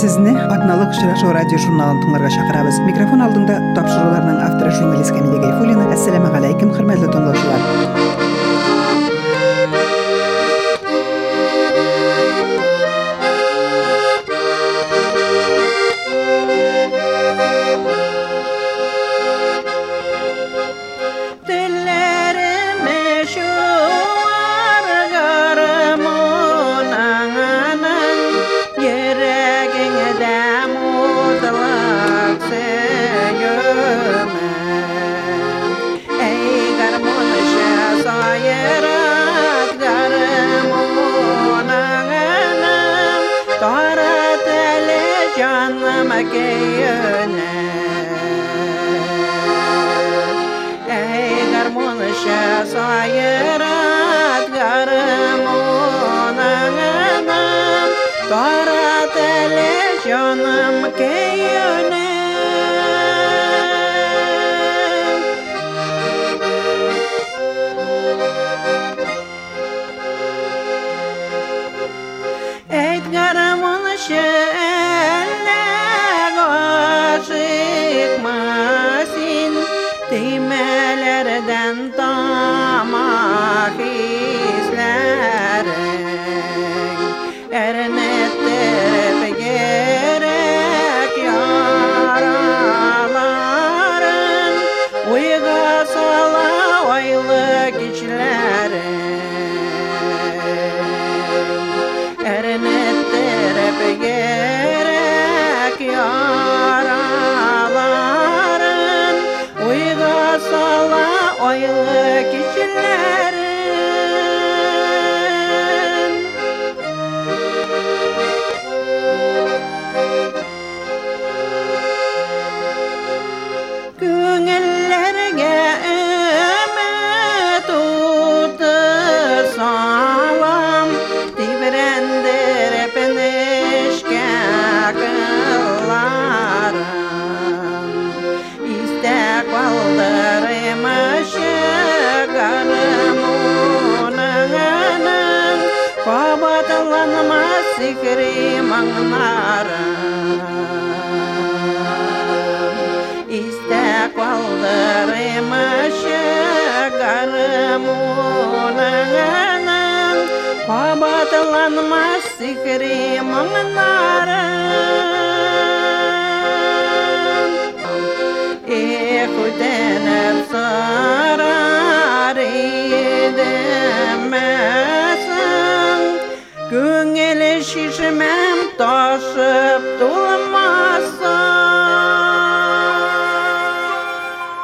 сизни атналык чырашоо радио журналын тыңларга чакырабыз микрофон алдында тапшырууларынын автору журналист камила гайфуллина. Ассаламу алейкум anlamak yöne Ey garmonşa sayırat garmona Kara teleşonum keyöne anlarım. İstek aldırım ışıklarımın Kabatlanmaz sikrim narım Ehudene sarar edemezsin Gönül şişmez Abdullah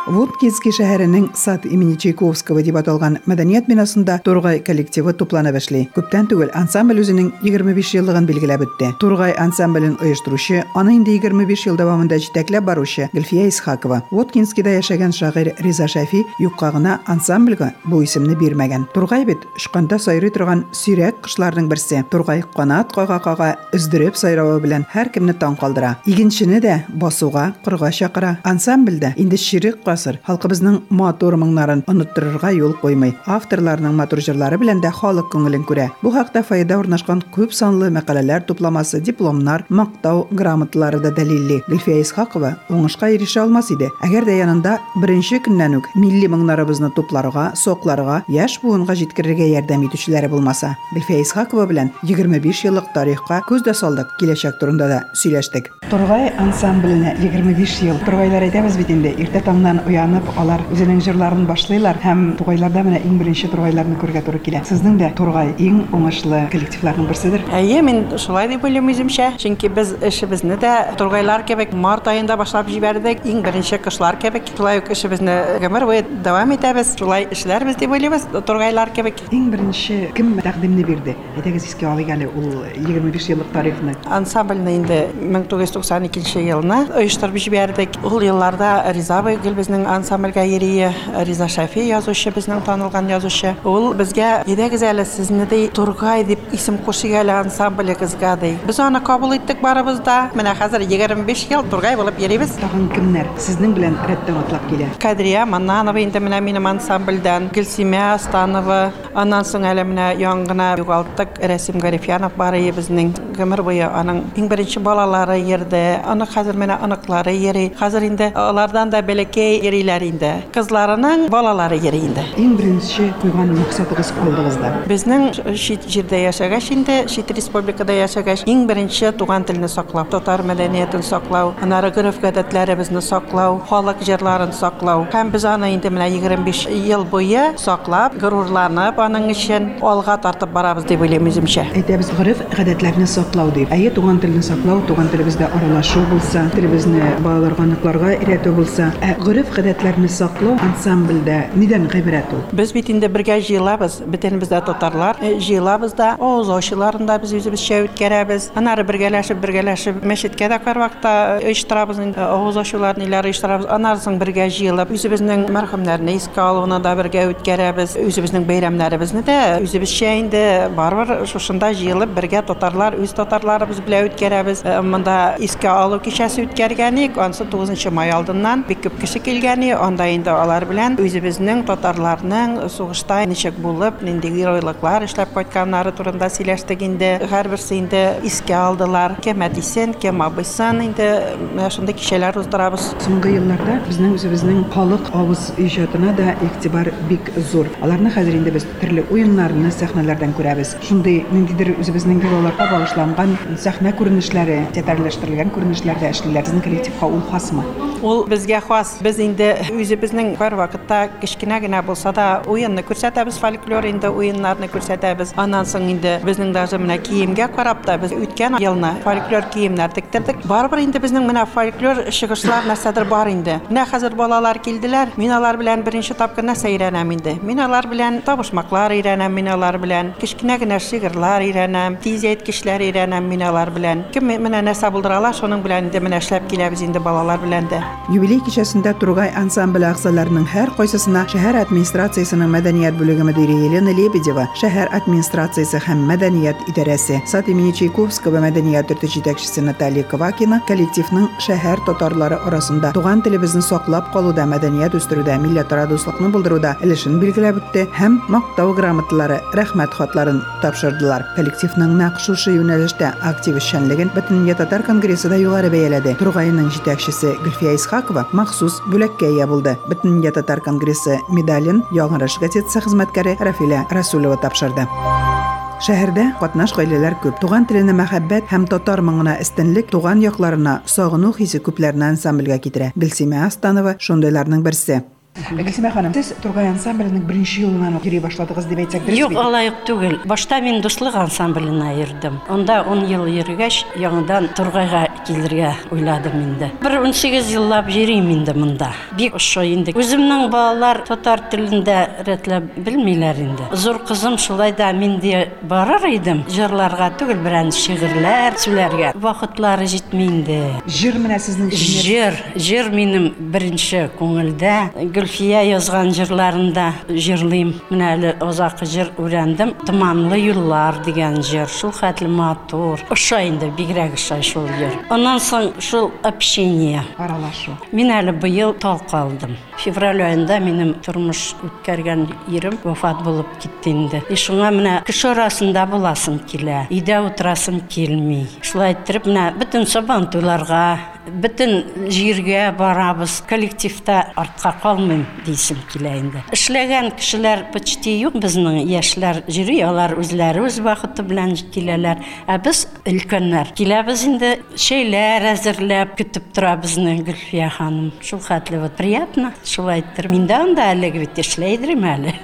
Воткинский шәһәренең сад имени Чайковского дип аталган мәдәният бинасында Тургай коллективы туплана башлый. Күптән түгел ансамбль үзенең 25 еллыгын билгеләп үтте. Тургай ансамблен оештыручы, аны инде 25 ел дәвамында җитәкләп баручы Гөлфия Исхакова. Воткинскийда яшәгән шагыйрь Риза Шәфи юкка гына ансамбльгә бу исемне бирмәгән. Тургай бит шканда сайрый торган сирәк кышларның берсе. Тургай канат кага-кага өздереп сайравы белән һәркемне таң калдыра. Игенчене дә басуга, кырга чакыра. Ансамбльдә инде ширик гасыр халкыбызның матур моңнарын оныттырырга юл коймый. Авторларның матур җырлары белән дә халык күңелен күрә. Бу хакта файда урнашкан күп санлы мәкаләләр тупламасы, дипломнар, мактау грамоталары да дәлилли. Гөлфия Исхакова уңышка ирешә алмас иде. Әгәр дә янында беренче көннән үк милли моңнарыбызны тупларга, сокларга, яшь буынга җиткерергә ярдәм итүчеләре булмаса. Гөлфия Исхакова белән 25 еллык тарихка күз дә салдык, киләчәк турында да сөйләштек. Тургай ансамбленә 25 ел. Тургайлар әйтәбез бит инде, иртә таңнан уянып алар үзенең җырларын башлыйлар һәм тугайларда менә иң беренче тугайларны күргә туры килә. Сезнең дә тургай иң уңышлы коллективларның берседер. Әйе, мин шулай дип уйлыйм үземчә. Чөнки без эшебезне дә тугайлар кебек март айында башлап җибәрдек. Иң беренче кышлар кебек шулай ук эшебезне гомер буе дәвам итәбез. Шулай эшләрбез дип уйлыйбыз тугайлар кебек. Иң беренче кем тәкъдимне бирде? Әйтегез искә алыйк әле ул 25 еллык тарихны. Ансамбльне инде 1992 елны оештырып җибәрдек. Ул елларда Риза Гөл безнең ансамбльгә йөрие Риза Шафи язучы, безнең танылган язучы. Ул безгә "Идегез әле сезне ди Тургай дип исем кушыйк әле ансамблегызга" ди. Без аны кабул иттек барыбызда. Менә хәзер 25 ел Тургай булып йөрибез. Тагын кемнәр сезнең белән рәттән атлап килә? Кадрия Маннанова инде менә минем ансамбльдән, Гөлсимә Астанова, аннан соң әле менә яңгына югалттык Рәсим Гарифянов бар иде безнең гомер буе аның иң беренче балалары йөрде. Аны хәзер менә аныклары йөри. Хәзер инде алардан да бәләкәй йөриләр инде. Кызларының балалары йөри инде. Иң беренче куйган максатыгыз калдыгызда. Безнең шит җирдә яшәгәч инде, шит республикада яшәгәч, иң беренче туган телне саклау, татар мәдәниятен саклау, анары гореф гадәтләребезне саклау, халык җырларын саклау. Һәм без аны инде менә 25 ел буе саклап, горурланып, аның өчен алга тартып барабыз дип уйлыйм үземчә. Әйтәбез гореф гадәтләрне саклау дип. Әйе, туган телне саклау, туган телебездә аралашу булса, телебезне балаларга ныкларга өйрәтү булса, ә гореф гадәтләрне саклау ансамбльдә нидән гыйбрәт ул? Без бит инде бергә җыелабыз, бөтенебез дә татарлар, э, җыелабыз да, авыз ачуларында без үзебезчә үткәрәбез. Анары бергәләшеп, бергәләшеп мәчеткә дә һәрвакытта оештырабыз, инде авыз ачулар ниләр оештырабыз. Анарсын бергә җыелып, үзебезнең мәрхүмнәрне искә алуны да бергә үткәрәбез. Үзебезнең бәйрәмнәребезне дә үзебезчә инде барбыр шушында җыелып бергә татарлар үз татарларыбыз белән үткәрәбез. Э, Монда искә алу кичәсе үткәргәник, ансы 9 май алдыннан бик күп кеше килгәни, анда инде алар белән үзебезнең татарларның сугышта ничек булып, нинди геройлыклар эшләп кайтканнары турында сөйләштек инде. Һәрберсе инде искә алдылар. Кем әтисен, кем абыйсын инде менә шундый кичәләр уздырабыз. Соңгы елларда безнең үзебезнең халык авыз иҗатына да игътибар бик зур. Аларны хәзер инде без төрле уеннарны сәхнәләрдән күрәбез. Шундый ниндидер үзебезнең геройларга багышланган сәхнә күренешләре, театрлаштырылган күренешләрдә эшлиләр. Безнең коллективка ул хасмы? Ул безгә хас. Без инде үзебезнең бер вакытта кичкенә генә булса да уенны күрсәтәбез, фольклор инде уеннарны күрсәтәбез. Аннан соң инде безнең даже менә киемгә карап та без үткән елны фольклор киемнәр тектердек. Барыбер инде безнең менә фольклор чыгышлар нәрсәдер бар инде. Менә хәзер балалар килделәр. Мин алар белән беренче тапкыр нәрсә өйрәнәм инде. Мин алар белән табышмаклар өйрәнәм, мин алар белән кичкенә генә шигырьләр өйрәнәм, тиз әйткечләр өйрәнәм мин алар белән. Кем менә нәрсә булдыралар, шуның белән инде менә эшләп киләбез инде балалар белән дә. Юбилей кичәсендә Тургай ансамбль әгъзаларының һәр кайсысына шәһәр администрациясенең мәдәният бүлеге мөдире Елена Лебедева, шәһәр администрациясе һәм мәдәният идарәсе, имени Чайковского мәдәният йорты җитәкчесе Наталья Ковакина коллективның шәһәр татарлары арасында туган телебезне саклап калуда, мәдәният үстерүдә, милләтара дуслыкны булдыруда өлешен билгеләп үтте һәм мактау грамоталары, рәхмәт хатларын тапшырдылар. Коллективның нәкъ шушы юнәлештә актив эшчәнлеген Бөтен Татар конгрессы да югары бәяләде. Тургайның җитәкчесе Гөлфия Исхакова махсус бүләккә ия булды. Бөтен Татар конгрессы медален Яңгыраш газетасы хезмәткәре Рафиля Расулова тапшырды. Шәһәрдә катнаш гаиләләр күп. Туган теленә мәхәббәт һәм татар моңына истенлек туган якларына сагыну хисе күпләрне ансамбльгә китерә. Гөлсимә Астанова шундыйларның берсе. Гөлсимә ханым, сез Тургай ансамбльнең беренче елыннан ук йөри башладыгыз дип әйтсәк дөрес Юк, алай түгел. Башта мин дуслык ансамбленә йөрдем. Онда 10 ел йөргәч, яңадан Тургайга килергә уйладым инде. Бер 18 еллап йөрим инде монда. Бик ошо инде. Үземнең балалар татар телендә рәтләп белмиләр инде. Зур кызым шулай да дә барыр идем. Җырларга түгел, берән шигырьләр сөйләргә. Вакытлары инде. Җыр менә җиңер Жыр, жыр минем беренче күңелдә. Гөлфия язган җырларында җырлыйм. Менә әле озак җыр өйрәндем. Томанлы юллар дигән җыр. Шул хәтле матур. Ошо инде бигрәк ошо шул җыр. Аннан соң шул общение. аралашу. Мин әле быел тал калдым. Февраль айында минем тормыш үткәргән ирем вафат булып китте инде. И шуңа менә кеше арасында буласың килә. Өйдә утырасың килми. Шулай иттереп менә бөтен сабан туйларга, бөтен җиргә барабыз. Коллективта артка калмыйм дисем килә инде. Эшләгән кешеләр почти юк безнең яшьләр йөри, алар үзләре үз вакыты белән киләләр. Ә без өлкәннәр киләбез инде шәйләр әзерләп көтеп тора безне Гөлфия ханым. Шул хәтле вот приятно. Шулай иттереп. Миндә анда әлеге бит эшләйдерем әле.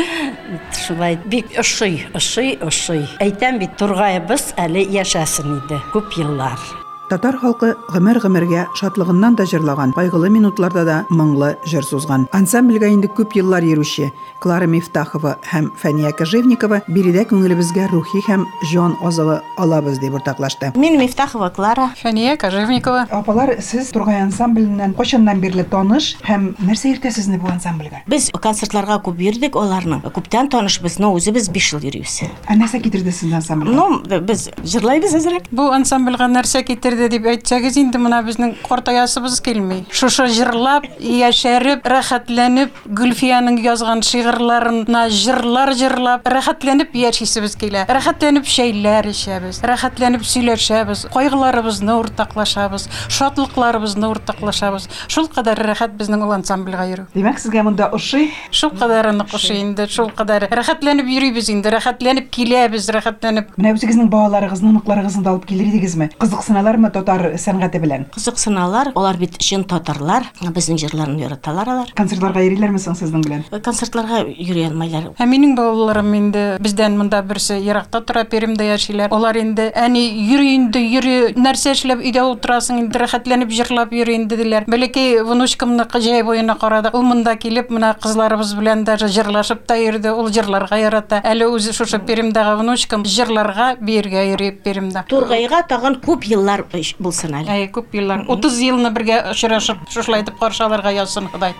Шулай бик ошый, ошый, ошый. Әйтәм бит Тургайбыз әле яшәсен иде күп еллар. Татар халкы гомер-гомергә шатлыгыннан да җырлаган, кайгылы минутларда да моңлы җыр сузган. Ансамбльгә инде күп еллар йөрүче Клара Мифтахова һәм Фәния Кожевникова биредә күңелебезгә рухи һәм җан азыгы алабыз дип уртаклашты. Мин Мифтахова Клара. Фәния Кожевникова. Апалар, сез Тургай ансамбленнән кайчаннан бирле таныш һәм нәрсә йөртә сезне бу ансамбльгә? Без концертларга күп йөрдек оларның. Күптән танышбыз, но үзебез 5 ел йөрибез. Ә нәрсә китерде сезне ансамбльгә? Ну, без җырлайбыз әзрәк. Бу ансамбльгә нәрсә китерде дип әйтсәгез, инде мона безнең картаясыбыз килми. Шушы җырлап, яшәреп, рәхәтләнеп, Гөлфияның язган шигырьләренә җырлар җырлап, рәхәтләнеп яшисебез килә. Рәхәтләнеп шәйләр ичәбез, рәхәтләнеп сөйләшәбез, кайгыларыбызны уртаклашабыз, шатлыкларыбызны уртаклашабыз. Шул кадәр рәхәт безнең ул ансамбльгә йөрү. Димәк, сезгә монда ошый? Шул кадәр нык ошый инде, шул кадәр рәхәтләнеп йөрибез инде, рәхәтләнеп киләбез, рәхәтләнеп Менә үзегезнең балаларыгызны, оныкларыгызны да алып килер идегезме? Кызыксыналармы татар сәнгате белән? Кызыксыналар, алар бит чын татарлар, безнең җырларны яраталар алар. Концертларга йөриләрме соң сезнең белән? Концертларга йөри алмайлар. Ә минем балаларым инде бездән монда берсе еракта тора, Перемдә яшиләр. Алар инде әни йөри инде, йөри, нәрсә эшләп өйдә утырасың инде, рәхәтләнеп җырлап йөри инде диләр. Бәләкәй внучкамны җәй буена карадык. Ул монда килеп, менә кызларыбыз белән даже җырлашып та йөрде. Ул җырларга ярата. Әле үзе шушы Перемдәге внучкам җырларга биергә йөри Перемдә. Тургайга тагын күп еллар булсын әле. Әй, күп еллар, 30 елны бергә очрашып, шушылай итеп каршы алырга язсын Ходай.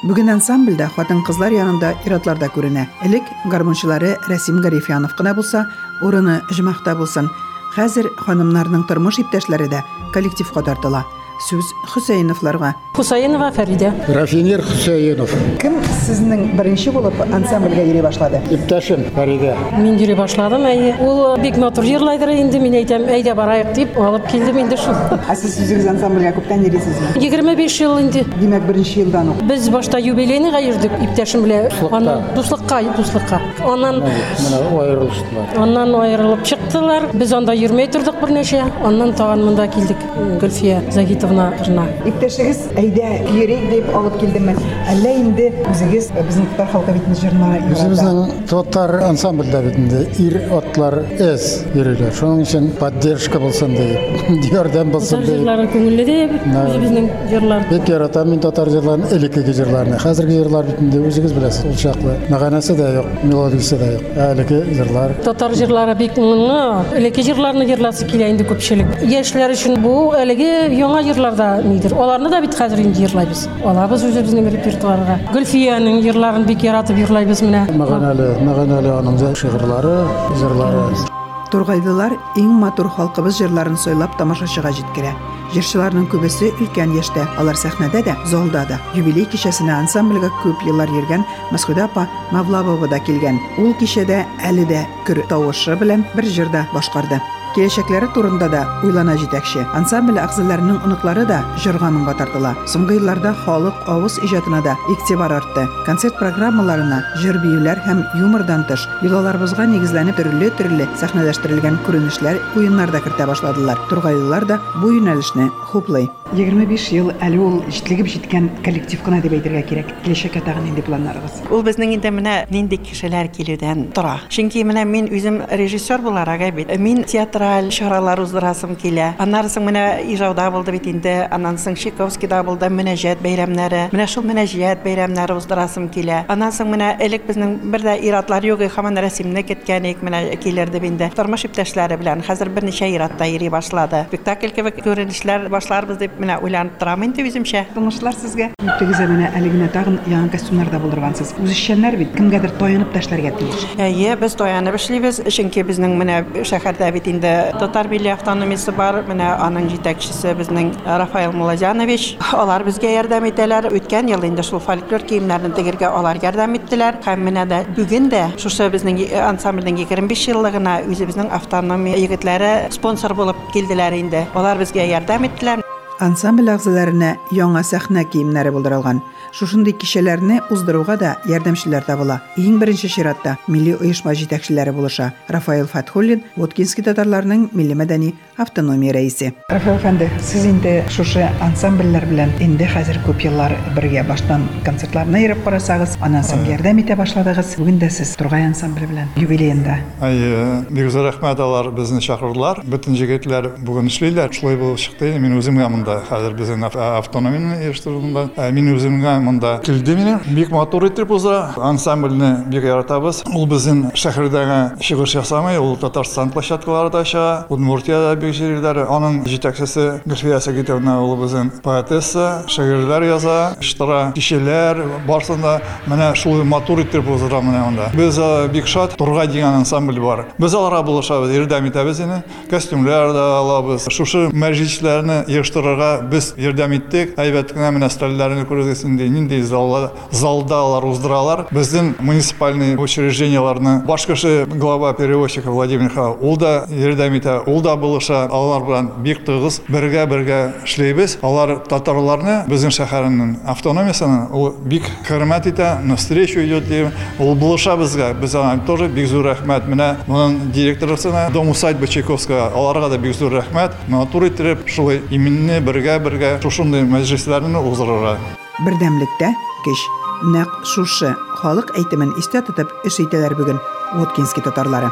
Бүген ансамбльдә хатын-кызлар янында ир-атлар да күренә. Элек гармунчылары Рәсим Гарифянов кына булса, урыны Җмахта булсын. Хәзер ханымнарның тормыш иптәшләре дә коллективка тартыла. Сүз Хөсәйновларга. Хусаинова Фәридә. Рафинер Хусейнов. Кем сезнең беренче булып ансамбльгә йөри башлады? Иптәшем Фәридә. Мин йөри башладым, әйе. Ул бик матур җырлайдыр инде, мин әйтәм, әйдә барайык дип алып килдем инде шул. Ә сез үзегез ансамбльгә күптән йөрисезме? 25 ел инде. Димәк, беренче елдан ук. Без башта юбилейныйга йөрдек иптәшем белән. Аннан дуслыкка, дуслыкка. Аннан Менә аерылыштылар. аннан аерылып чыктылар. Без анда йөрмәй тордык бернәчә. Аннан тагын монда килдек. Гөлфия Загитовна жына. Иптәшегез әйдә йөрик дип алып килдеме? Әллә инде үзегез безнең татар халкы бит җырына ярата? Үзебезнең татар ансамбльдә бит инде ир атлар эс йөриләр. Шуның өчен поддержка булсын дип, ярдәм булсын дип. Җырлары күңелле дип, үзебезнең җырлар. Бик яратам мин татар җырларын, элекке җырларны. Хәзерге җырлар бит инде үзегез беләсез, ул чаклы. Мәгънәсе дә юк, мелодиясе дә юк. Элекке җырлар Татар җырлары бик моңлы. Элекке җырларны җырласы килә инде күпчелек. Яшьләр өчен бу әлеге яңа җырларда нидер. Аларны да бит хәзер инде җырлайбыз. Алабыз үзебезнең репертуарга. Гөлфиянең җырларын бик яратып җырлайбыз менә. мәгънәле, мәгънәле аның шигырьләре, җырлары. Тургайлылар иң матур халкыбыз җырларын сойлап тамашачыга җиткерә. Җырчыларның күбесе өлкән яшьтә, алар сәхнәдә дә, залда да. Юбилей кичәсенә ансамбльгә күп еллар йөргән Мәскәүдә апа Мавлабова да килгән. Ул кичәдә әле дә көр тавышы белән бер җырда башкарды. Киләчәкләре турында да уйлана җитәкче. Ансамбль әгъзаларының оныклары да җырга моңга тартыла. Соңгы елларда халык авыз иҗатына да игътибар артты. Концерт программаларына җыр биюләр һәм юмордан тыш, йолаларыбызга нигезләнеп төрле-төрле сәхнәләштерелгән күренешләр, уеннар да кертә башладылар. Тургайлылар да бу юнәлешне хуплый. 25 ел әле ул җитлегеп җиткән коллектив кына дип әйтергә кирәк. Киләчәккә тагын нинди планнарыгыз? Ул безнең инде менә нинди кешеләр килүдән тора. Чөнки менә мин үзем режиссер буларак бит. Мин театраль чаралар уздырасым килә. Аннан соң менә Ижауда булды бит инде. Аннан соң Чайковскийда булды мөнәҗәт бәйрәмнәре. Менә шул мөнәҗәт бәйрәмнәре уздырасым килә. Аннан соң менә элек безнең бер дә иратлар юк, һаман рәсемне кеткәнек менә килерде инде. Тормыш иптәшләре белән хәзер берничә иратта йөри башлады. Спектакль кебек күренешләр башларбыз дип менә уйланып торам инде үземчә. Тыңлашлар сезгә. Тегезә менә әле генә тагын яңа костюмнарда булдыргансыз. Үзешчәннәр бит кемгәдер таянып ташларга тиеш. Әйе, без таянып эшлибез, чөнки безнең менә шәһәрдә бит инде mənə Tatar Milli Avtonomiyası var, mənə anın yetəkçisi bizdən e, Rafael Mulazanoviç. Onlar bizə yardım etdilər. Ötən il indi şu folklor geyimlərini digərgə onlar yardım etdilər. Həm mənə də bu gün də şuşa bizning e, ansamblinin 25 yıllığına özü bizning avtonomiya yigitləri sponsor olub gəldilər indi. Onlar bizə yardım etdilər. Ansambl ağzalarına yeni səhnə geyimləri buldurilgan. Шушындый кишәләрне уздыруга да ярдәмчеләр табыла. Иң беренче чиратта милли оешма җитәкчеләре булыша. Рафаэл Фатхуллин Воткинский татарларының милли мәдәни автономия рәисе. Рафаэл әфәнде, сез инде шушы ансамбльләр белән инде хәзер күп еллар бергә баштан концертларны йөреп карасагыз, аннан соң ярдәм итә башладыгыз. Бүген дә сез Тургай ансамбле белән. Ай, бик зур рәхмәт алар безне чакырдылар. Бөтен җегетләр бүген эшлиләр. Шулай булып чыкты. Мин үземгә монда хәзер безнең автономияне оештырганда, мин үземгә монда килде мине. Бик матур итеп уза. Ансамбльне бик яратабыз. Ул безнең шәһәрдәге чыгыш ясамый, ул Татарстан площадкаларында чыга. Удмуртиядә бик җирләр. Аның җитәкчесе Гөлфия Сәгитовна ул безнең поэтесса, шигырьләр яза, штара, кишеләр барсында менә шул матур итеп уза менә монда. Без бик шат Тургай дигән ансамбль бар. Без аларга булышабыз, ярдәм итәбез инде. Костюмлар да алабыз. Шушы мәҗлесләрне йыштырырга без ярдәм иттек. Әйбәт кенә менә стальләрне күрегез нинди залда залда алар уздыралар. Безнең муниципальный учреждениеларны баш кеше глава перевозчика Владимир ул да ярдәм итә. Ул да булыша. Алар белән бик тыгыз бергә-бергә эшләйбез. Алар татарларны безнең шәһәрнең автономиясен ул бик хөрмәт итә, навстречу идет дип. Ул булыша безгә. Без аңа тоже бик зур рәхмәт. Менә моның директорысына Дом усадьбы Чайковского аларга да бик зур рәхмәт. Матур итеп шулай именне бергә-бергә шушындый мәҗлесләрне уздырырга. Бердәмлектә кеш нәкъ шушы халык әйтемен истә тотып эш итәләр бүген Воткинский татарлары.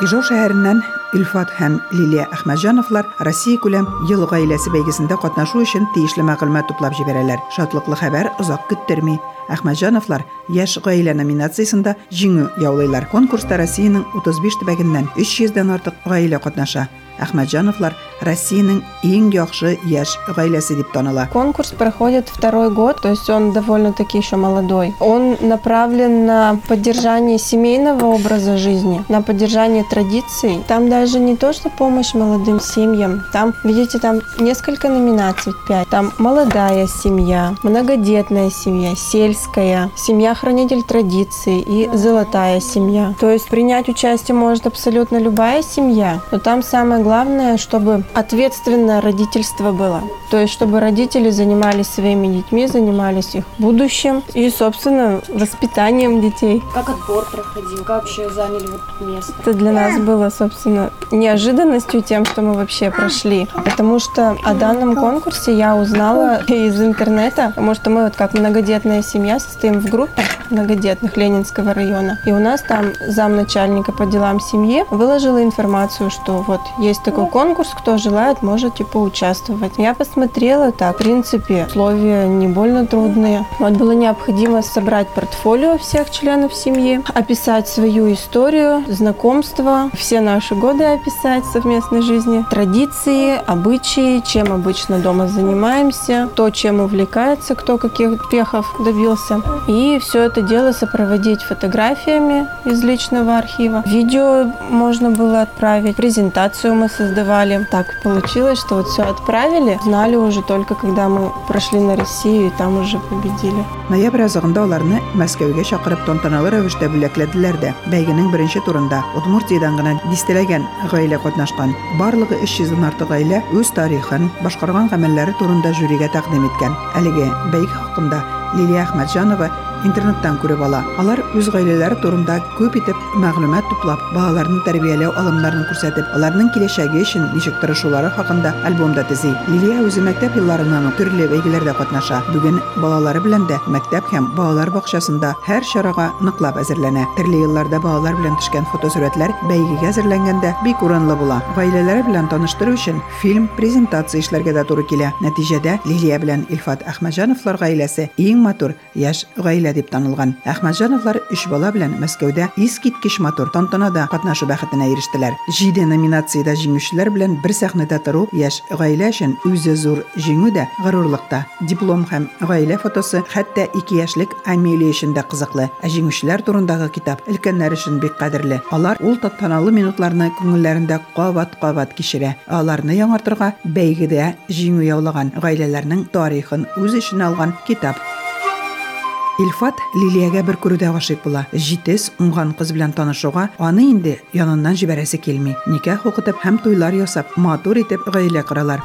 Ижау шәһәреннән Илфат һәм Лилия Әхмәҗановлар Россия күләм ел гаиләсе бәйгесендә катнашу өчен тиешле мәгълүмат туплап җибәрәләр. Шатлыклы хәбәр озак көттерми. Әхмәҗановлар яшь гаилә номинациясендә җиңү яулыйлар. Конкурста Россиянең 35 төбәгеннән 300 артык гаилә катнаша. Әхмәҗановлар Россиянең иң яхшы яшь гаиләсе дип таныла. Конкурс проходит второй год, то есть он довольно-таки еще молодой. Он направлен на поддержание семейного образа жизни, на поддержание традиций. Там даже не то, что помощь молодым семьям. Там, видите, там несколько номинаций, пять. Там молодая семья, многодетная семья, сельская, семья-хранитель традиций и золотая семья. То есть принять участие может абсолютно любая семья, но там самое главное, чтобы ответственное родительство было. То есть, чтобы родители занимались своими детьми, занимались их будущим и, собственно, воспитанием детей. Как отбор проходил? Как вообще заняли вот место? Это для нас было, собственно, неожиданностью тем, что мы вообще прошли. Потому что о данном конкурсе я узнала из интернета, потому что мы вот как многодетная семья состоим в группе многодетных Ленинского района. И у нас там замначальника по делам семьи выложила информацию, что вот есть такой конкурс, кто желает, можете поучаствовать. Я посмотрела, так, в принципе, условия не больно трудные. Вот было необходимо собрать портфолио всех членов семьи, описать свою историю, знакомства, все наши годы описать совместной жизни, традиции, обычаи, чем обычно дома занимаемся, то, чем увлекается, кто каких успехов добился. И все это дело сопроводить фотографиями из личного архива. Видео можно было отправить, презентацию мы создавали. Так получилось, что вот все отправили, знали уже только, когда мы прошли на Россию и там уже победили. Ноябрь азагында аларны Мәскәүгә чакырып тантаналы рәвештә бүләкләделәр дә. Бәйгенең беренче турында Удмуртиядан гына дистәләгән гаилә катнашкан. Барлыгы 300 артык гаилә үз тарихын, башкарган гамәлләре турында жюригә тәкъдим иткән. Әлеге бәйге хакында Лилия Әхмәтҗанова интернеттан күреп ала. Алар үз гаиләләре турында күп итеп мәгълүмат туплап, балаларны тәрбияләү алымнарын күрсәтеп, аларның киләчәге өчен ничек тырышулары хакында альбомда төзи. Лилия үзе мәктәп елларыннан ук төрле бәйгеләрдә катнаша. Бүген балалары белән дә мәктәп һәм балалар бакчасында һәр чарага ныклап әзерләнә. Төрле елларда балалар белән төшкән фотосурәтләр бәйгегә әзерләнгәндә бик урынлы була. Гаиләләре белән таныштыру өчен фильм презентация эшләргә дә туры килә. Нәтиҗәдә Лилия белән Илфат Әхмәҗановлар гаиләсе иң матур яшь гаилә дип танылган. Әхмәтҗановлар өч бала белән Мәскәүдә искиткеч матур тантанада катнашу бәхетенә ирештеләр. Җиде номинациядә җиңүчеләр белән бер сәхнәдә тору яшь гаилә өчен үзе зур җиңү дә, горурлык та. Диплом һәм гаилә фотосы хәтта 2 яшьлек Амелия өчен дә кызыклы. Ә җиңүчеләр турындагы китап өлкәннәр өчен бик кадерле. Алар ул тантаналы минутларны күңелләрендә кабат-кабат кичерә. Аларны яңартырга бәйгедә җиңү яулаган гаиләләрнең тарихын үз эченә алган китап Илфат Лилиягә бер күрүдә гашыйк була. Җитез, уңган кыз белән танышуга аны инде яныннан җибәрәсе килми. Никах укытып һәм туйлар ясап, матур итеп гаилә коралар.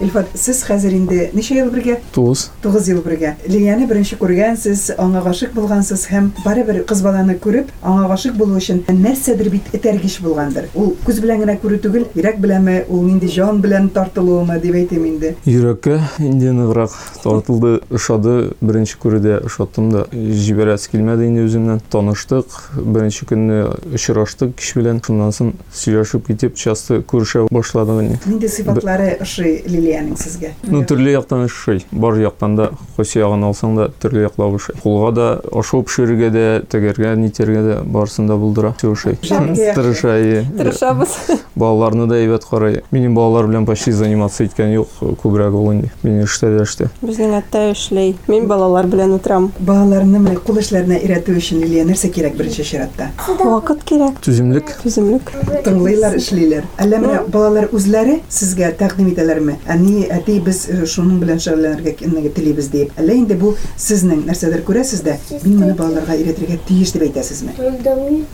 Илфат, сез хәзер инде ничә ел бергә? Тугыз. 9 ел бергә. Лилияне беренче күргәнсез, аңа гашык булгансыз һәм барыбер кыз баланы күреп, аңа гашык булу өчен нәрсәдер бит этәргеч булгандыр. Ул күз белән генә күрү түгел, йөрәк беләме, ул нинди җан белән тартылуымы дип әйтәм инде. Йөрәккә инде ныграк тартылды, ошады. Беренче күрүдә ошаттым да, җибәрәсе килмәде инде үземнән. Таныштык, беренче көнне очраштык киш белән. Шуннан соң сөйләшеп китеп, часто күрешә башладык инде. Нинди сыйфатлары ошый Лилияның сезгә? Ну, төрле яктан ошый. Бар яктан да, кайсы ягын алсаң да, төрле яклап ошый. Кулга да, ашау пешерергә дә, тегәргә, нитәргә дә барсын да булдыра. Все. Жаркая. Тырыша, ие. Тырышабыз. Балаларны да әйбәт карый. Минем балалар белән почти заниматься иткән юк, күбрәк ул инде. Мине эштә дә эштә. Безнең әтә эшләй. Мин балалар белән утырам. Балаларны менә кул эшләренә өйрәтү өчен Лилия нәрсә кирәк беренче чиратта? Вакыт кирәк. Түземлек. Түземлек. Тыңлыйлар, эшлиләр. Әллә менә балалар үзләре сезгә тәкъдим итәләрме? Әни, әти, без э, шуның белән шөгыльләнергә телибез дип. Әллә инде бу сезнең нәрсәдер күрәсез дә, мин моны балаларга өйрәтергә тиеш дип әйтәсезме?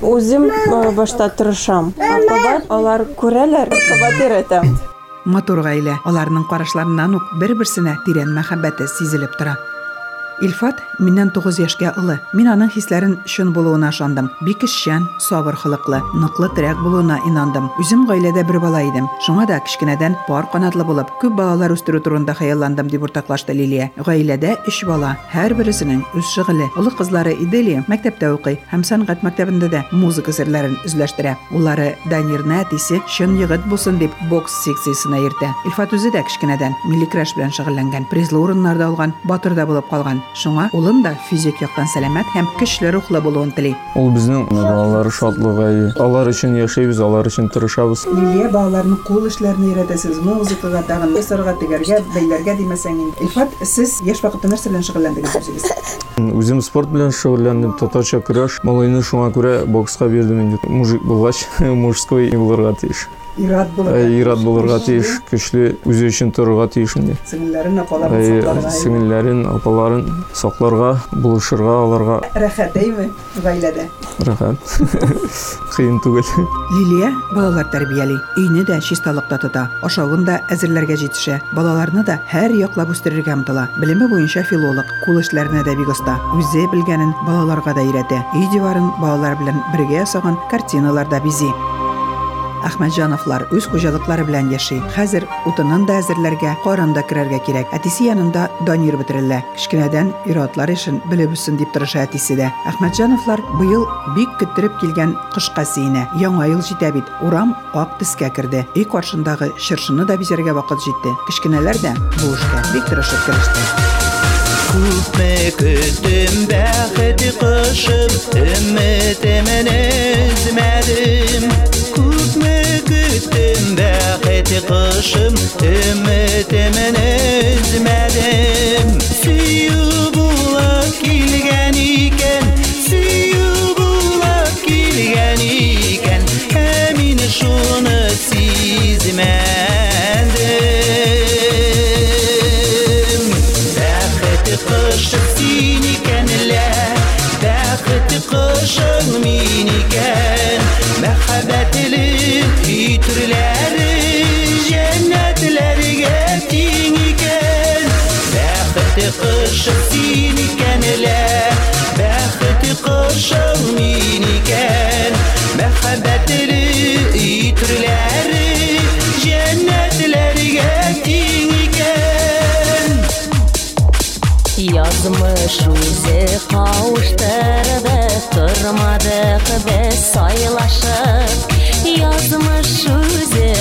Үзем э, башта тырышам. Апалар, алар күрәләр, кабат өйрәтәм. Матур гаилә, аларның карашларыннан ук бер-берсенә тирән мәхәббәте сизелеп тора. Илфат миннән 9 яшькә олы. Мин аның хисләрен чын булуына ышандым. Бик эшчән, сабыр хылыклы, ныклы терәк булуына инандым. Үзем гаиләдә бер бала идем. Шуңа да кичкенәдән пар канатлы булып, күп балалар үстерү турында хыялландым дип уртаклашты Лилия. Гаиләдә 3 бала, һәрберсенең үз шөгыле. Олы кызлары Иделия мәктәптә укый һәм сәнгать мәктәбендә дә музыка серләрен үзләштерә. Уллары Данирны әтисе чын егет булсын дип бокс секциясенә йөртә. Илфат үзе дә кичкенәдән милли көрәш белән шөгыльләнгән, призлы урыннарда алган, батыр да булып калган. Шуңа улын да физик яктан сәламәт һәм көчле рухлы булуын тели. Ул безнең балалар шатлыгы. Алар өчен яшәйбез, алар өчен тырышабыз. Лилия балаларның кул эшләрен өйрәтәсез, музыкага, тагын ясарга, тегәргә, бәйләргә димәсәң инде. Илфат, сез яшь вакытта нәрсә белән шөгыльләндегез үзегез? Үзем спорт белән шөгыльләндем, татарча көрәш. Малайны шуңа күрә бокска бирдем инде. Мужик булгач, мужской булырга тиеш. Ират булып. Ә, Ират булырга тиеш, көчле үзе өчен торырга тиеш инде. Сеңелләрен апаларын сакларга. Сеңелләрен, апаларын сакларга, булышырга, аларга Рәхәт әйме гаиләдә? рәхәт. Кыен түгел. Лилия балалар тәрбияли. Өйне дә чисталыкта тота. Ашавын да әзерләргә җитешә. Балаларны да һәр яклап үстерергә омтыла. Белеме буенча филолог, кул эшләренә дә бик оста. Үзе белгәнен балаларга да өйрәтә. Өй диварын балалар белән бергә ясаган картиналар да бизи. Әхмәтҗановлар үз хуҗалыклары белән яши. Хәзер утынын да әзерләргә, карын да керәргә кирәк. Әтисе янында Данир бетерелә. Кичкенәдән иратлар белеп үссен дип тырыша әтисе дә. Әхмәтҗановлар быел бик көттереп килгән кышка сиенә. Яңа ел җитә бит. Урам ак төскә керде. Өй каршындагы чыршыны да бизәргә вакыт җитте. Кичкенәләр дә бу эшкә бик тырышып кереште. Meküzdüm bəxti qışım Ümmetimi üzmədim Kut meküzdüm bəxti qışım Ümmetimi üzmədim Siyum sure قرشة سيني كان لا بختي قرشة ونيني كان محبة لقيت رلاري جنات لرجاتيني كان Yazmış yüze kavuşturduk Durmadık biz saylaşıp Yazmış yüze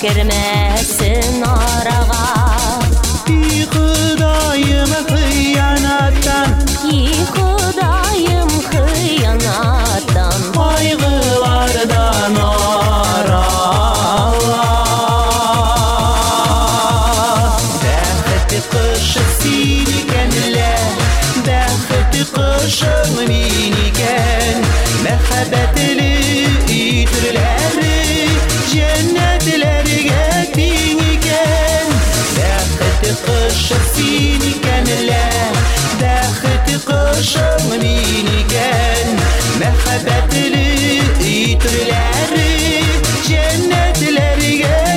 кермәсен арага И Ходаем хыянаттан И Ходаем хыянаттан Кайгылардан арала Бәхеті кышы син икән лә Бәхеті кышың мин икән Мәхәббәтле итүрләре cennetleri geldin iken Dəxti qışıb sin ikənlə Dəxti qışıb min ikən Məhəbbətli itirləri Cennetləri geldin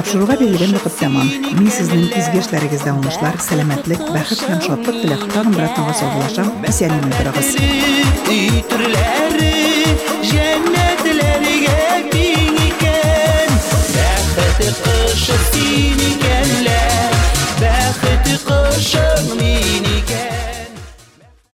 Тапшыруга бирелгән вакыт тәмам. Мин сиздин изге эшләрегездә уңышлар, сәламәтлек, бәхет һәм шатлык теләп тагын бер атнага саубуллашам. Исәнмен торыгыз. Өйтерләре җәннәтләргә мин икән. Бәхет кошы мин